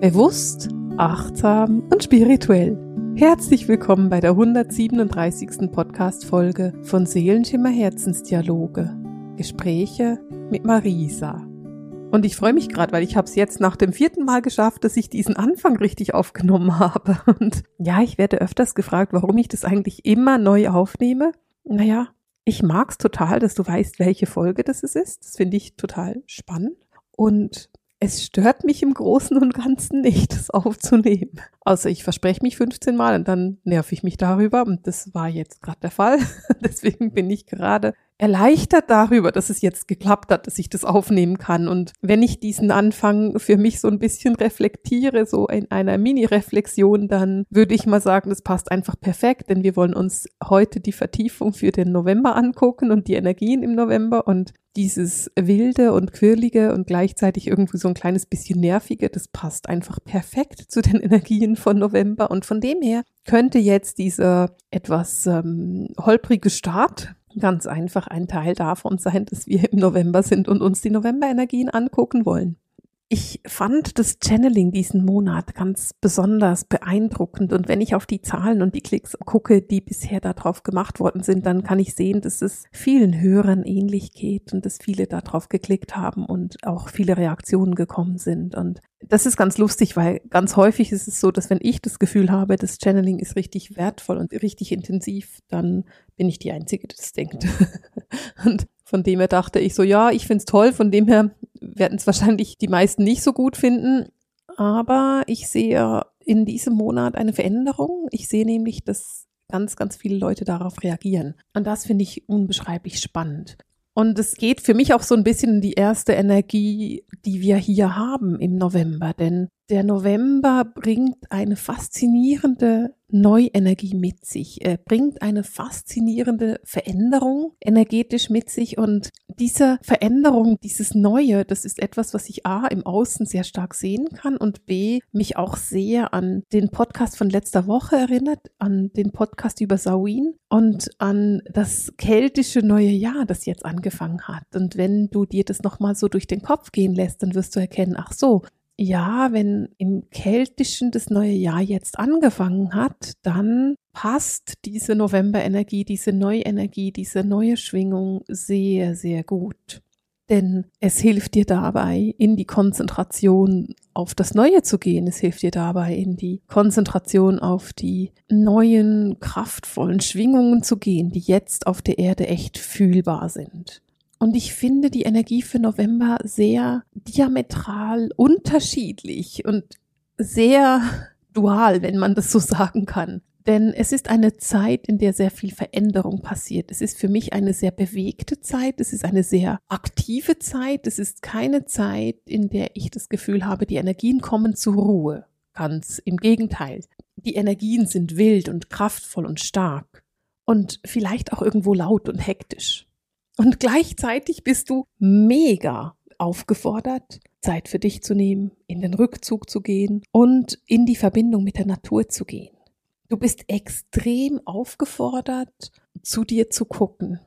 Bewusst, achtsam und spirituell. Herzlich willkommen bei der 137. Podcast-Folge von Seelenschimmer Herzensdialoge. Gespräche mit Marisa. Und ich freue mich gerade, weil ich habe es jetzt nach dem vierten Mal geschafft, dass ich diesen Anfang richtig aufgenommen habe. Und ja, ich werde öfters gefragt, warum ich das eigentlich immer neu aufnehme. Naja, ich mag es total, dass du weißt, welche Folge das ist. Das finde ich total spannend. Und es stört mich im Großen und Ganzen nicht, das aufzunehmen. Also ich verspreche mich 15 Mal und dann nerv ich mich darüber und das war jetzt gerade der Fall. Deswegen bin ich gerade erleichtert darüber, dass es jetzt geklappt hat, dass ich das aufnehmen kann. Und wenn ich diesen Anfang für mich so ein bisschen reflektiere, so in einer Mini-Reflexion, dann würde ich mal sagen, das passt einfach perfekt, denn wir wollen uns heute die Vertiefung für den November angucken und die Energien im November und dieses wilde und quirlige und gleichzeitig irgendwie so ein kleines bisschen nervige, das passt einfach perfekt zu den Energien von November. Und von dem her könnte jetzt dieser etwas ähm, holprige Start ganz einfach ein Teil davon sein, dass wir im November sind und uns die Novemberenergien angucken wollen. Ich fand das Channeling diesen Monat ganz besonders beeindruckend und wenn ich auf die Zahlen und die Klicks gucke, die bisher darauf gemacht worden sind, dann kann ich sehen, dass es vielen Hörern ähnlich geht und dass viele darauf geklickt haben und auch viele Reaktionen gekommen sind und das ist ganz lustig, weil ganz häufig ist es so, dass wenn ich das Gefühl habe, das Channeling ist richtig wertvoll und richtig intensiv, dann bin ich die Einzige, die das denkt. und von dem her dachte ich so, ja, ich find's toll, von dem her werden es wahrscheinlich die meisten nicht so gut finden. Aber ich sehe in diesem Monat eine Veränderung. Ich sehe nämlich, dass ganz, ganz viele Leute darauf reagieren. Und das finde ich unbeschreiblich spannend. Und es geht für mich auch so ein bisschen in die erste Energie, die wir hier haben im November. Denn der November bringt eine faszinierende Neuenergie mit sich. Er bringt eine faszinierende Veränderung energetisch mit sich und diese Veränderung, dieses Neue, das ist etwas, was ich A im Außen sehr stark sehen kann und B mich auch sehr an den Podcast von letzter Woche erinnert, an den Podcast über Samhain und an das keltische neue Jahr, das jetzt angefangen hat. Und wenn du dir das nochmal so durch den Kopf gehen lässt, dann wirst du erkennen, ach so, ja, wenn im Keltischen das neue Jahr jetzt angefangen hat, dann passt diese Novemberenergie, diese Neuenergie, diese neue Schwingung sehr, sehr gut. Denn es hilft dir dabei, in die Konzentration auf das Neue zu gehen. Es hilft dir dabei, in die Konzentration auf die neuen, kraftvollen Schwingungen zu gehen, die jetzt auf der Erde echt fühlbar sind. Und ich finde die Energie für November sehr diametral unterschiedlich und sehr dual, wenn man das so sagen kann. Denn es ist eine Zeit, in der sehr viel Veränderung passiert. Es ist für mich eine sehr bewegte Zeit. Es ist eine sehr aktive Zeit. Es ist keine Zeit, in der ich das Gefühl habe, die Energien kommen zur Ruhe. Ganz im Gegenteil. Die Energien sind wild und kraftvoll und stark. Und vielleicht auch irgendwo laut und hektisch. Und gleichzeitig bist du mega aufgefordert, Zeit für dich zu nehmen, in den Rückzug zu gehen und in die Verbindung mit der Natur zu gehen. Du bist extrem aufgefordert, zu dir zu gucken,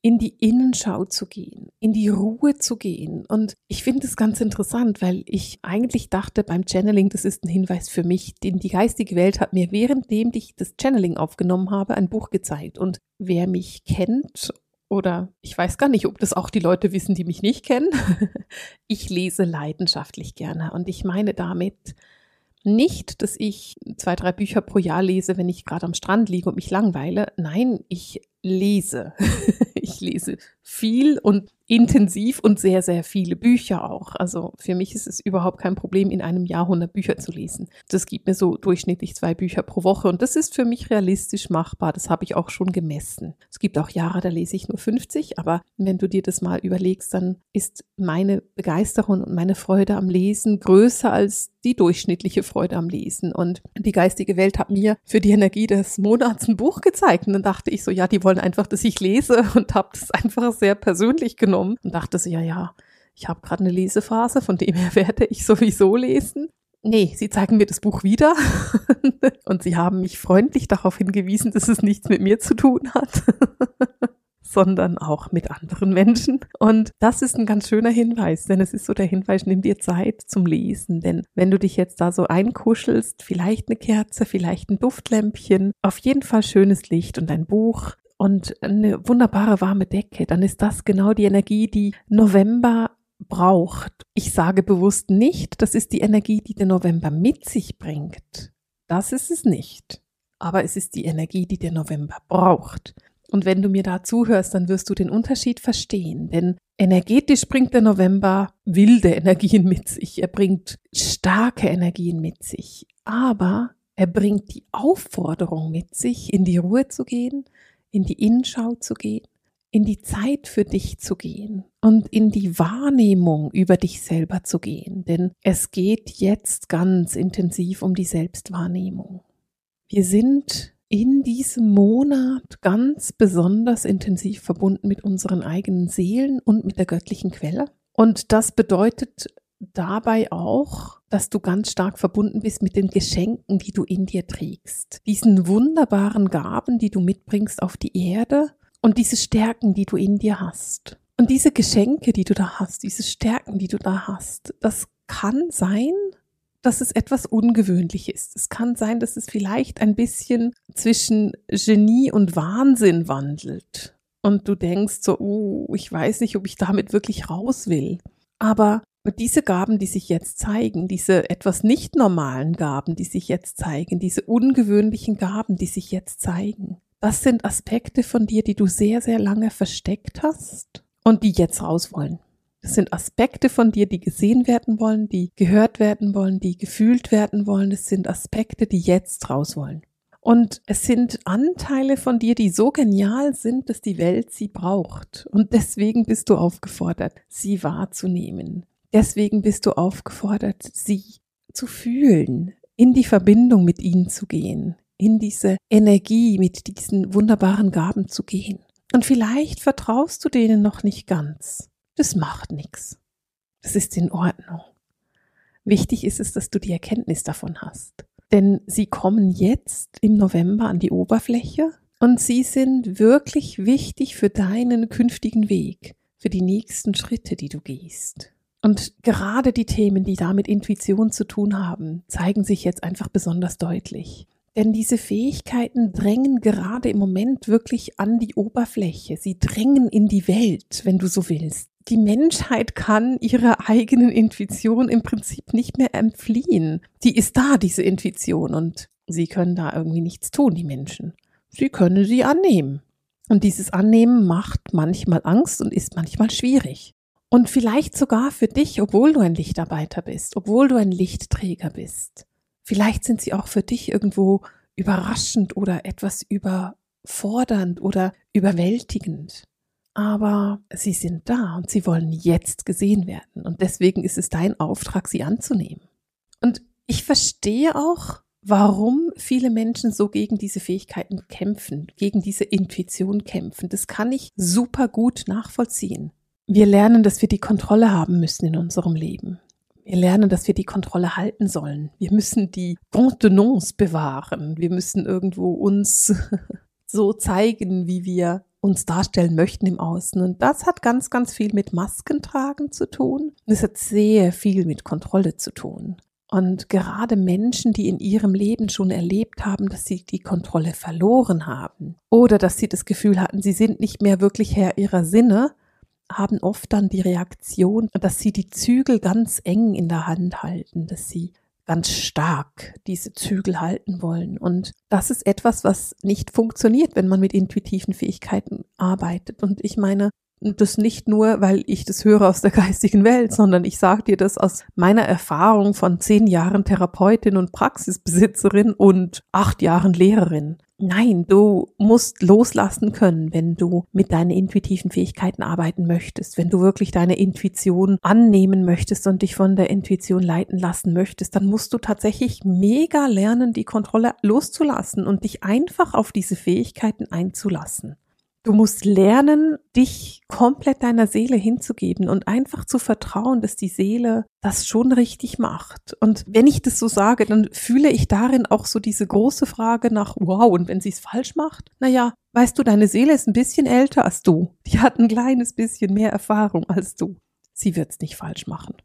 in die Innenschau zu gehen, in die Ruhe zu gehen. Und ich finde es ganz interessant, weil ich eigentlich dachte beim Channeling, das ist ein Hinweis für mich, denn die geistige Welt hat mir, währenddem ich das Channeling aufgenommen habe, ein Buch gezeigt. Und wer mich kennt oder ich weiß gar nicht, ob das auch die Leute wissen, die mich nicht kennen. ich lese leidenschaftlich gerne und ich meine damit nicht, dass ich zwei, drei Bücher pro Jahr lese, wenn ich gerade am Strand liege und mich langweile. Nein, ich lese. ich lese viel und intensiv und sehr, sehr viele Bücher auch. Also für mich ist es überhaupt kein Problem, in einem Jahr 100 Bücher zu lesen. Das gibt mir so durchschnittlich zwei Bücher pro Woche und das ist für mich realistisch machbar. Das habe ich auch schon gemessen. Es gibt auch Jahre, da lese ich nur 50, aber wenn du dir das mal überlegst, dann ist meine Begeisterung und meine Freude am Lesen größer als die durchschnittliche Freude am Lesen. Und die geistige Welt hat mir für die Energie des Monats ein Buch gezeigt. Und dann dachte ich so, ja, die wollen einfach, dass ich lese und habe das einfach sehr persönlich genommen und dachte so, ja, ja, ich habe gerade eine Lesephase, von dem her werde ich sowieso lesen. Nee, sie zeigen mir das Buch wieder und sie haben mich freundlich darauf hingewiesen, dass es nichts mit mir zu tun hat. sondern auch mit anderen Menschen. Und das ist ein ganz schöner Hinweis, denn es ist so der Hinweis, nimm dir Zeit zum Lesen. Denn wenn du dich jetzt da so einkuschelst, vielleicht eine Kerze, vielleicht ein Duftlämpchen, auf jeden Fall schönes Licht und ein Buch und eine wunderbare warme Decke, dann ist das genau die Energie, die November braucht. Ich sage bewusst nicht, das ist die Energie, die der November mit sich bringt. Das ist es nicht. Aber es ist die Energie, die der November braucht. Und wenn du mir da zuhörst, dann wirst du den Unterschied verstehen. Denn energetisch bringt der November wilde Energien mit sich. Er bringt starke Energien mit sich. Aber er bringt die Aufforderung mit sich, in die Ruhe zu gehen, in die Innenschau zu gehen, in die Zeit für dich zu gehen und in die Wahrnehmung über dich selber zu gehen. Denn es geht jetzt ganz intensiv um die Selbstwahrnehmung. Wir sind in diesem Monat ganz besonders intensiv verbunden mit unseren eigenen Seelen und mit der göttlichen Quelle. Und das bedeutet dabei auch, dass du ganz stark verbunden bist mit den Geschenken, die du in dir trägst. Diesen wunderbaren Gaben, die du mitbringst auf die Erde und diese Stärken, die du in dir hast. Und diese Geschenke, die du da hast, diese Stärken, die du da hast, das kann sein, dass es etwas ungewöhnlich ist. Es kann sein, dass es vielleicht ein bisschen zwischen Genie und Wahnsinn wandelt. Und du denkst so, oh, ich weiß nicht, ob ich damit wirklich raus will. Aber diese Gaben, die sich jetzt zeigen, diese etwas nicht normalen Gaben, die sich jetzt zeigen, diese ungewöhnlichen Gaben, die sich jetzt zeigen, das sind Aspekte von dir, die du sehr, sehr lange versteckt hast und die jetzt raus wollen. Das sind Aspekte von dir, die gesehen werden wollen, die gehört werden wollen, die gefühlt werden wollen. Es sind Aspekte, die jetzt raus wollen. Und es sind Anteile von dir, die so genial sind, dass die Welt sie braucht. Und deswegen bist du aufgefordert, sie wahrzunehmen. Deswegen bist du aufgefordert, sie zu fühlen, in die Verbindung mit ihnen zu gehen, in diese Energie mit diesen wunderbaren Gaben zu gehen. Und vielleicht vertraust du denen noch nicht ganz. Das macht nichts. Das ist in Ordnung. Wichtig ist es, dass du die Erkenntnis davon hast. Denn sie kommen jetzt im November an die Oberfläche und sie sind wirklich wichtig für deinen künftigen Weg, für die nächsten Schritte, die du gehst. Und gerade die Themen, die da mit Intuition zu tun haben, zeigen sich jetzt einfach besonders deutlich. Denn diese Fähigkeiten drängen gerade im Moment wirklich an die Oberfläche. Sie drängen in die Welt, wenn du so willst die Menschheit kann ihrer eigenen Intuition im Prinzip nicht mehr entfliehen. Die ist da, diese Intuition, und sie können da irgendwie nichts tun, die Menschen. Sie können sie annehmen. Und dieses Annehmen macht manchmal Angst und ist manchmal schwierig. Und vielleicht sogar für dich, obwohl du ein Lichtarbeiter bist, obwohl du ein Lichtträger bist. Vielleicht sind sie auch für dich irgendwo überraschend oder etwas überfordernd oder überwältigend aber sie sind da und sie wollen jetzt gesehen werden. Und deswegen ist es dein Auftrag, sie anzunehmen. Und ich verstehe auch, warum viele Menschen so gegen diese Fähigkeiten kämpfen, gegen diese Intuition kämpfen. Das kann ich super gut nachvollziehen. Wir lernen, dass wir die Kontrolle haben müssen in unserem Leben. Wir lernen, dass wir die Kontrolle halten sollen. Wir müssen die Contenance bewahren. Wir müssen irgendwo uns so zeigen, wie wir uns darstellen möchten im Außen. Und das hat ganz, ganz viel mit Maskentragen zu tun. Und es hat sehr viel mit Kontrolle zu tun. Und gerade Menschen, die in ihrem Leben schon erlebt haben, dass sie die Kontrolle verloren haben oder dass sie das Gefühl hatten, sie sind nicht mehr wirklich Herr ihrer Sinne, haben oft dann die Reaktion, dass sie die Zügel ganz eng in der Hand halten, dass sie ganz stark diese Zügel halten wollen. Und das ist etwas, was nicht funktioniert, wenn man mit intuitiven Fähigkeiten arbeitet. Und ich meine, das nicht nur, weil ich das höre aus der geistigen Welt, sondern ich sage dir das aus meiner Erfahrung von zehn Jahren Therapeutin und Praxisbesitzerin und acht Jahren Lehrerin. Nein, du musst loslassen können, wenn du mit deinen intuitiven Fähigkeiten arbeiten möchtest. Wenn du wirklich deine Intuition annehmen möchtest und dich von der Intuition leiten lassen möchtest, dann musst du tatsächlich mega lernen, die Kontrolle loszulassen und dich einfach auf diese Fähigkeiten einzulassen. Du musst lernen, dich komplett deiner Seele hinzugeben und einfach zu vertrauen, dass die Seele das schon richtig macht. Und wenn ich das so sage, dann fühle ich darin auch so diese große Frage nach, wow, und wenn sie es falsch macht? Naja, weißt du, deine Seele ist ein bisschen älter als du. Die hat ein kleines bisschen mehr Erfahrung als du. Sie wird es nicht falsch machen.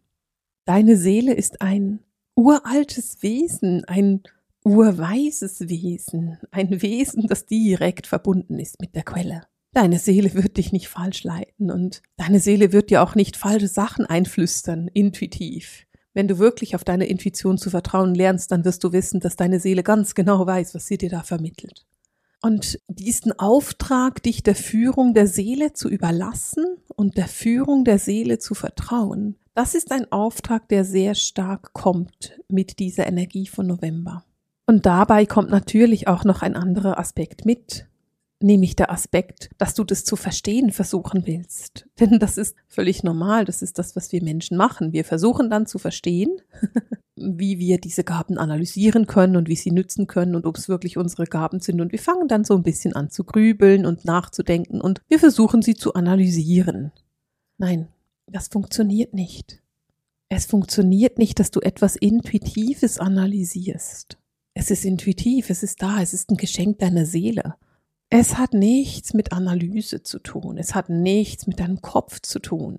Deine Seele ist ein uraltes Wesen, ein urweises Wesen, ein Wesen, das direkt verbunden ist mit der Quelle. Deine Seele wird dich nicht falsch leiten und deine Seele wird dir auch nicht falsche Sachen einflüstern, intuitiv. Wenn du wirklich auf deine Intuition zu vertrauen lernst, dann wirst du wissen, dass deine Seele ganz genau weiß, was sie dir da vermittelt. Und diesen Auftrag, dich der Führung der Seele zu überlassen und der Führung der Seele zu vertrauen, das ist ein Auftrag, der sehr stark kommt mit dieser Energie von November. Und dabei kommt natürlich auch noch ein anderer Aspekt mit, nämlich der Aspekt, dass du das zu verstehen versuchen willst. Denn das ist völlig normal, das ist das, was wir Menschen machen. Wir versuchen dann zu verstehen, wie wir diese Gaben analysieren können und wie sie nützen können und ob es wirklich unsere Gaben sind. Und wir fangen dann so ein bisschen an zu grübeln und nachzudenken und wir versuchen sie zu analysieren. Nein, das funktioniert nicht. Es funktioniert nicht, dass du etwas Intuitives analysierst. Es ist intuitiv, es ist da, es ist ein Geschenk deiner Seele. Es hat nichts mit Analyse zu tun, es hat nichts mit deinem Kopf zu tun.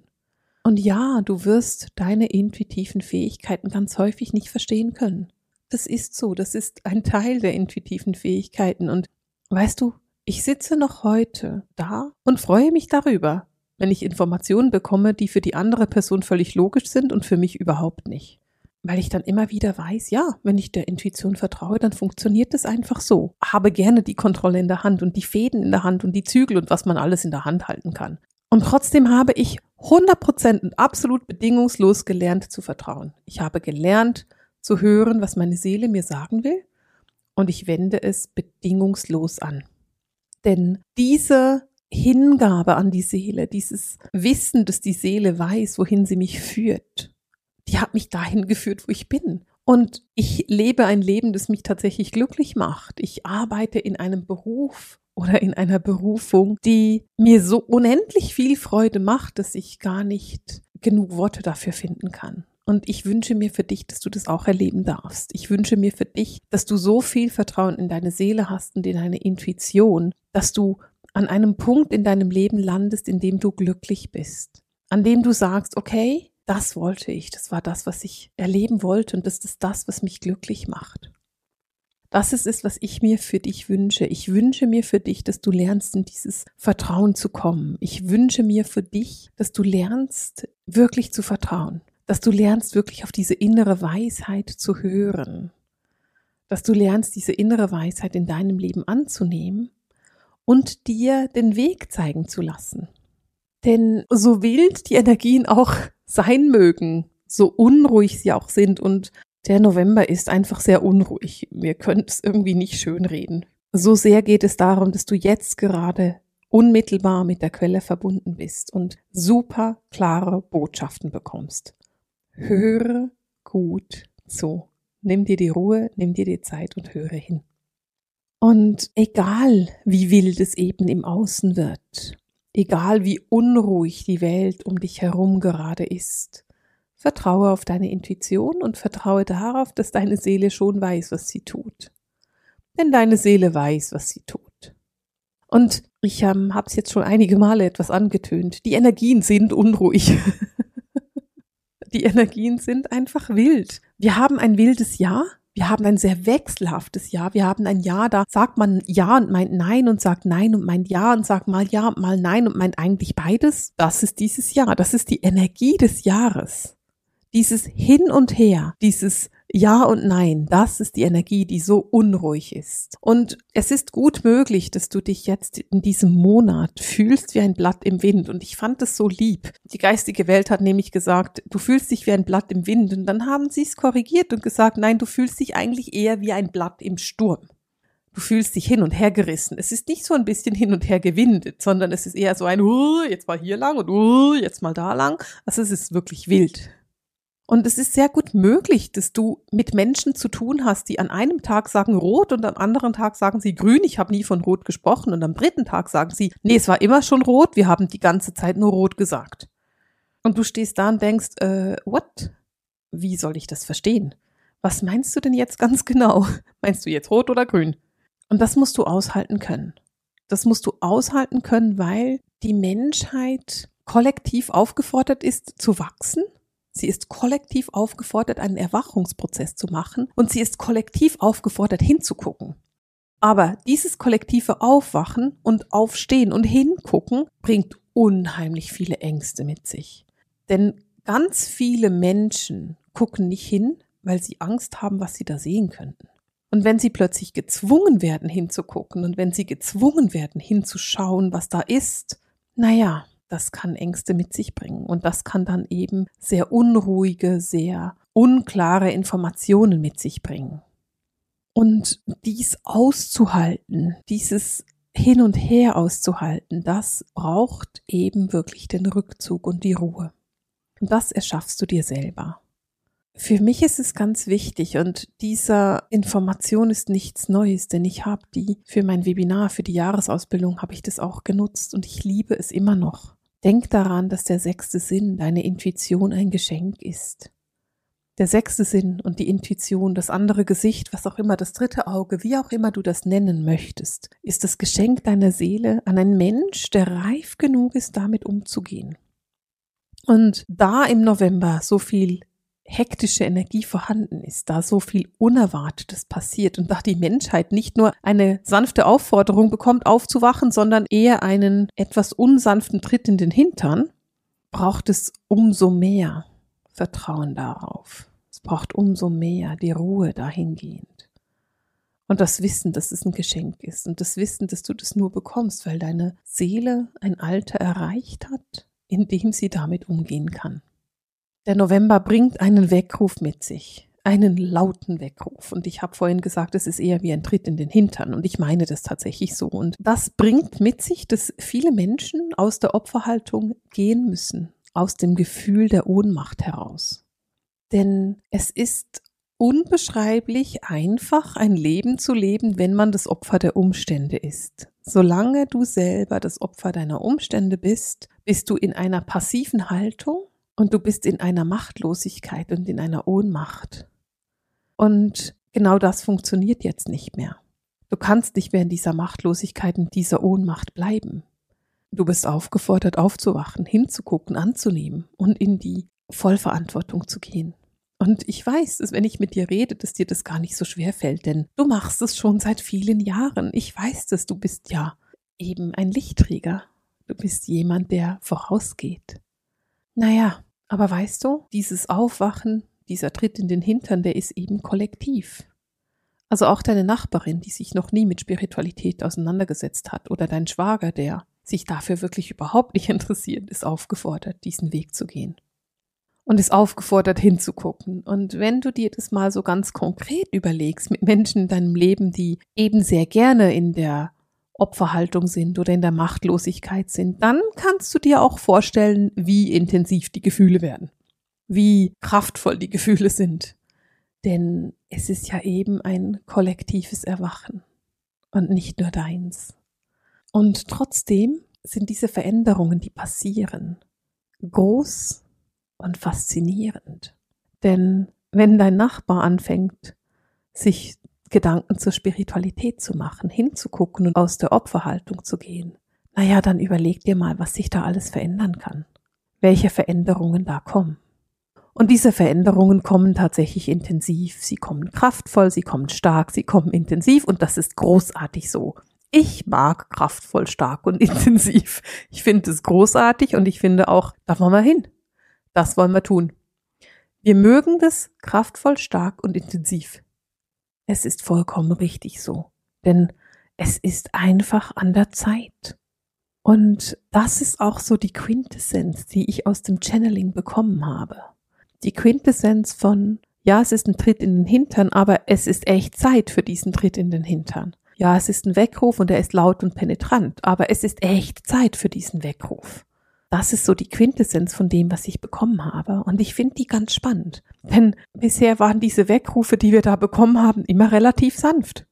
Und ja, du wirst deine intuitiven Fähigkeiten ganz häufig nicht verstehen können. Das ist so, das ist ein Teil der intuitiven Fähigkeiten. Und weißt du, ich sitze noch heute da und freue mich darüber, wenn ich Informationen bekomme, die für die andere Person völlig logisch sind und für mich überhaupt nicht weil ich dann immer wieder weiß, ja, wenn ich der Intuition vertraue, dann funktioniert es einfach so. Habe gerne die Kontrolle in der Hand und die Fäden in der Hand und die Zügel und was man alles in der Hand halten kann. Und trotzdem habe ich 100% und absolut bedingungslos gelernt zu vertrauen. Ich habe gelernt zu hören, was meine Seele mir sagen will und ich wende es bedingungslos an. Denn diese Hingabe an die Seele, dieses Wissen, dass die Seele weiß, wohin sie mich führt, die hat mich dahin geführt, wo ich bin. Und ich lebe ein Leben, das mich tatsächlich glücklich macht. Ich arbeite in einem Beruf oder in einer Berufung, die mir so unendlich viel Freude macht, dass ich gar nicht genug Worte dafür finden kann. Und ich wünsche mir für dich, dass du das auch erleben darfst. Ich wünsche mir für dich, dass du so viel Vertrauen in deine Seele hast und in deine Intuition, dass du an einem Punkt in deinem Leben landest, in dem du glücklich bist. An dem du sagst, okay, das wollte ich, das war das, was ich erleben wollte und das ist das, was mich glücklich macht. Das ist es, was ich mir für dich wünsche. Ich wünsche mir für dich, dass du lernst, in dieses Vertrauen zu kommen. Ich wünsche mir für dich, dass du lernst, wirklich zu vertrauen. Dass du lernst, wirklich auf diese innere Weisheit zu hören. Dass du lernst, diese innere Weisheit in deinem Leben anzunehmen und dir den Weg zeigen zu lassen. Denn so wild die Energien auch sein mögen, so unruhig sie auch sind und der November ist einfach sehr unruhig. Wir können es irgendwie nicht schönreden. So sehr geht es darum, dass du jetzt gerade unmittelbar mit der Quelle verbunden bist und super klare Botschaften bekommst. Höre gut zu. Nimm dir die Ruhe, nimm dir die Zeit und höre hin. Und egal, wie wild es eben im Außen wird, egal wie unruhig die Welt um dich herum gerade ist. Vertraue auf deine Intuition und vertraue darauf, dass deine Seele schon weiß, was sie tut. Denn deine Seele weiß, was sie tut. Und ich ähm, habe es jetzt schon einige Male etwas angetönt. Die Energien sind unruhig. die Energien sind einfach wild. Wir haben ein wildes Jahr, wir haben ein sehr wechselhaftes Jahr. Wir haben ein Jahr, da sagt man Ja und meint Nein und sagt Nein und meint Ja und sagt mal Ja und mal Nein und meint eigentlich beides. Das ist dieses Jahr. Das ist die Energie des Jahres. Dieses Hin und Her, dieses ja und Nein, das ist die Energie, die so unruhig ist. Und es ist gut möglich, dass du dich jetzt in diesem Monat fühlst wie ein Blatt im Wind. Und ich fand es so lieb. Die geistige Welt hat nämlich gesagt, du fühlst dich wie ein Blatt im Wind. Und dann haben sie es korrigiert und gesagt, nein, du fühlst dich eigentlich eher wie ein Blatt im Sturm. Du fühlst dich hin und her gerissen. Es ist nicht so ein bisschen hin und her gewindet, sondern es ist eher so ein, uh, jetzt mal hier lang und uh, jetzt mal da lang. Also es ist wirklich wild. Und es ist sehr gut möglich, dass du mit Menschen zu tun hast, die an einem Tag sagen rot und am anderen Tag sagen sie grün. Ich habe nie von rot gesprochen. Und am dritten Tag sagen sie, nee, es war immer schon rot. Wir haben die ganze Zeit nur rot gesagt. Und du stehst da und denkst, äh, what? Wie soll ich das verstehen? Was meinst du denn jetzt ganz genau? Meinst du jetzt rot oder grün? Und das musst du aushalten können. Das musst du aushalten können, weil die Menschheit kollektiv aufgefordert ist zu wachsen Sie ist kollektiv aufgefordert, einen Erwachungsprozess zu machen und sie ist kollektiv aufgefordert, hinzugucken. Aber dieses kollektive Aufwachen und Aufstehen und Hingucken bringt unheimlich viele Ängste mit sich. Denn ganz viele Menschen gucken nicht hin, weil sie Angst haben, was sie da sehen könnten. Und wenn sie plötzlich gezwungen werden hinzugucken und wenn sie gezwungen werden hinzuschauen, was da ist, naja, das kann Ängste mit sich bringen. Und das kann dann eben sehr unruhige, sehr unklare Informationen mit sich bringen. Und dies auszuhalten, dieses hin und her auszuhalten, das braucht eben wirklich den Rückzug und die Ruhe. Und das erschaffst du dir selber. Für mich ist es ganz wichtig und dieser Information ist nichts Neues, denn ich habe die für mein Webinar, für die Jahresausbildung habe ich das auch genutzt und ich liebe es immer noch. Denk daran, dass der sechste Sinn, deine Intuition, ein Geschenk ist. Der sechste Sinn und die Intuition, das andere Gesicht, was auch immer, das dritte Auge, wie auch immer du das nennen möchtest, ist das Geschenk deiner Seele an einen Mensch, der reif genug ist, damit umzugehen. Und da im November so viel hektische Energie vorhanden ist, da so viel Unerwartetes passiert und da die Menschheit nicht nur eine sanfte Aufforderung bekommt, aufzuwachen, sondern eher einen etwas unsanften Tritt in den Hintern, braucht es umso mehr Vertrauen darauf. Es braucht umso mehr die Ruhe dahingehend. Und das Wissen, dass es ein Geschenk ist und das Wissen, dass du das nur bekommst, weil deine Seele ein Alter erreicht hat, in dem sie damit umgehen kann. Der November bringt einen Weckruf mit sich, einen lauten Weckruf. Und ich habe vorhin gesagt, es ist eher wie ein Tritt in den Hintern. Und ich meine das tatsächlich so. Und das bringt mit sich, dass viele Menschen aus der Opferhaltung gehen müssen, aus dem Gefühl der Ohnmacht heraus. Denn es ist unbeschreiblich einfach, ein Leben zu leben, wenn man das Opfer der Umstände ist. Solange du selber das Opfer deiner Umstände bist, bist du in einer passiven Haltung und du bist in einer Machtlosigkeit und in einer Ohnmacht. Und genau das funktioniert jetzt nicht mehr. Du kannst nicht mehr in dieser Machtlosigkeit und dieser Ohnmacht bleiben. Du bist aufgefordert, aufzuwachen, hinzugucken, anzunehmen und in die Vollverantwortung zu gehen. Und ich weiß, dass wenn ich mit dir rede, dass dir das gar nicht so schwer fällt, denn du machst es schon seit vielen Jahren. Ich weiß dass du bist ja eben ein Lichtträger. Du bist jemand, der vorausgeht. Naja, aber weißt du, dieses Aufwachen, dieser Tritt in den Hintern, der ist eben kollektiv. Also auch deine Nachbarin, die sich noch nie mit Spiritualität auseinandergesetzt hat, oder dein Schwager, der sich dafür wirklich überhaupt nicht interessiert, ist aufgefordert, diesen Weg zu gehen. Und ist aufgefordert hinzugucken. Und wenn du dir das mal so ganz konkret überlegst mit Menschen in deinem Leben, die eben sehr gerne in der Opferhaltung sind oder in der Machtlosigkeit sind, dann kannst du dir auch vorstellen, wie intensiv die Gefühle werden, wie kraftvoll die Gefühle sind. Denn es ist ja eben ein kollektives Erwachen und nicht nur deins. Und trotzdem sind diese Veränderungen, die passieren, groß und faszinierend. Denn wenn dein Nachbar anfängt, sich Gedanken zur Spiritualität zu machen, hinzugucken und aus der Opferhaltung zu gehen, naja, dann überleg dir mal, was sich da alles verändern kann. Welche Veränderungen da kommen. Und diese Veränderungen kommen tatsächlich intensiv. Sie kommen kraftvoll, sie kommen stark, sie kommen intensiv und das ist großartig so. Ich mag kraftvoll, stark und intensiv. Ich finde es großartig und ich finde auch, da wollen wir hin. Das wollen wir tun. Wir mögen das kraftvoll, stark und intensiv. Es ist vollkommen richtig so, denn es ist einfach an der Zeit. Und das ist auch so die Quintessenz, die ich aus dem Channeling bekommen habe. Die Quintessenz von, ja, es ist ein Tritt in den Hintern, aber es ist echt Zeit für diesen Tritt in den Hintern. Ja, es ist ein Weckruf und er ist laut und penetrant, aber es ist echt Zeit für diesen Weckruf. Das ist so die Quintessenz von dem, was ich bekommen habe. Und ich finde die ganz spannend. Denn bisher waren diese Weckrufe, die wir da bekommen haben, immer relativ sanft.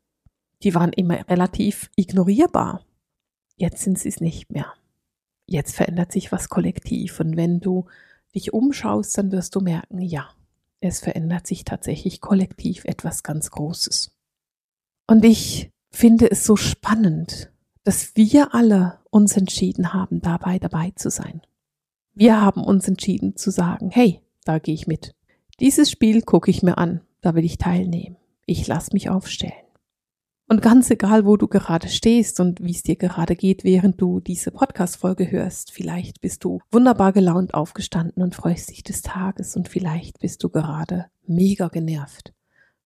Die waren immer relativ ignorierbar. Jetzt sind sie es nicht mehr. Jetzt verändert sich was kollektiv. Und wenn du dich umschaust, dann wirst du merken, ja, es verändert sich tatsächlich kollektiv etwas ganz Großes. Und ich finde es so spannend, dass wir alle uns entschieden haben, dabei dabei zu sein. Wir haben uns entschieden zu sagen, hey, da gehe ich mit. Dieses Spiel gucke ich mir an, da will ich teilnehmen. Ich lasse mich aufstellen. Und ganz egal, wo du gerade stehst und wie es dir gerade geht, während du diese Podcast-Folge hörst, vielleicht bist du wunderbar gelaunt aufgestanden und freust dich des Tages und vielleicht bist du gerade mega genervt.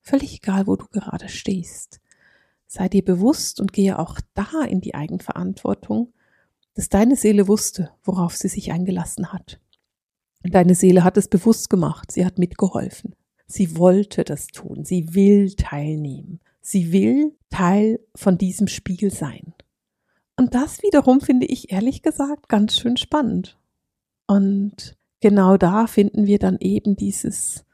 Völlig egal, wo du gerade stehst. Sei dir bewusst und gehe auch da in die Eigenverantwortung, dass deine Seele wusste, worauf sie sich eingelassen hat. Deine Seele hat es bewusst gemacht, sie hat mitgeholfen. Sie wollte das tun, sie will teilnehmen, sie will Teil von diesem Spiel sein. Und das wiederum finde ich ehrlich gesagt ganz schön spannend. Und genau da finden wir dann eben dieses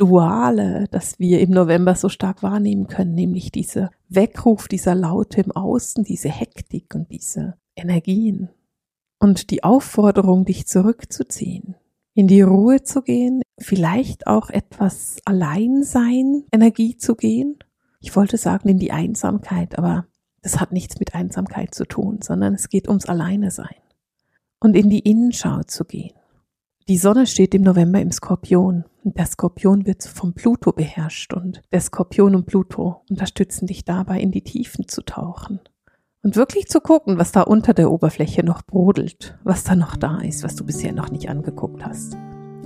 Duale, das wir im November so stark wahrnehmen können, nämlich dieser Weckruf, dieser Laute im Außen, diese Hektik und diese Energien. Und die Aufforderung, dich zurückzuziehen, in die Ruhe zu gehen, vielleicht auch etwas Alleinsein, Energie zu gehen. Ich wollte sagen in die Einsamkeit, aber das hat nichts mit Einsamkeit zu tun, sondern es geht ums Alleine sein. Und in die Innenschau zu gehen. Die Sonne steht im November im Skorpion. Und der Skorpion wird vom Pluto beherrscht und der Skorpion und Pluto unterstützen dich dabei, in die Tiefen zu tauchen. Und wirklich zu gucken, was da unter der Oberfläche noch brodelt, was da noch da ist, was du bisher noch nicht angeguckt hast.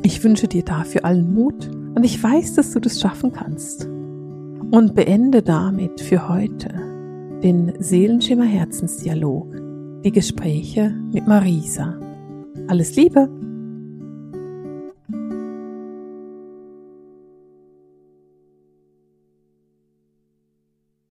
Ich wünsche dir dafür allen Mut und ich weiß, dass du das schaffen kannst. Und beende damit für heute den Seelenschimmer Herzensdialog, die Gespräche mit Marisa. Alles Liebe!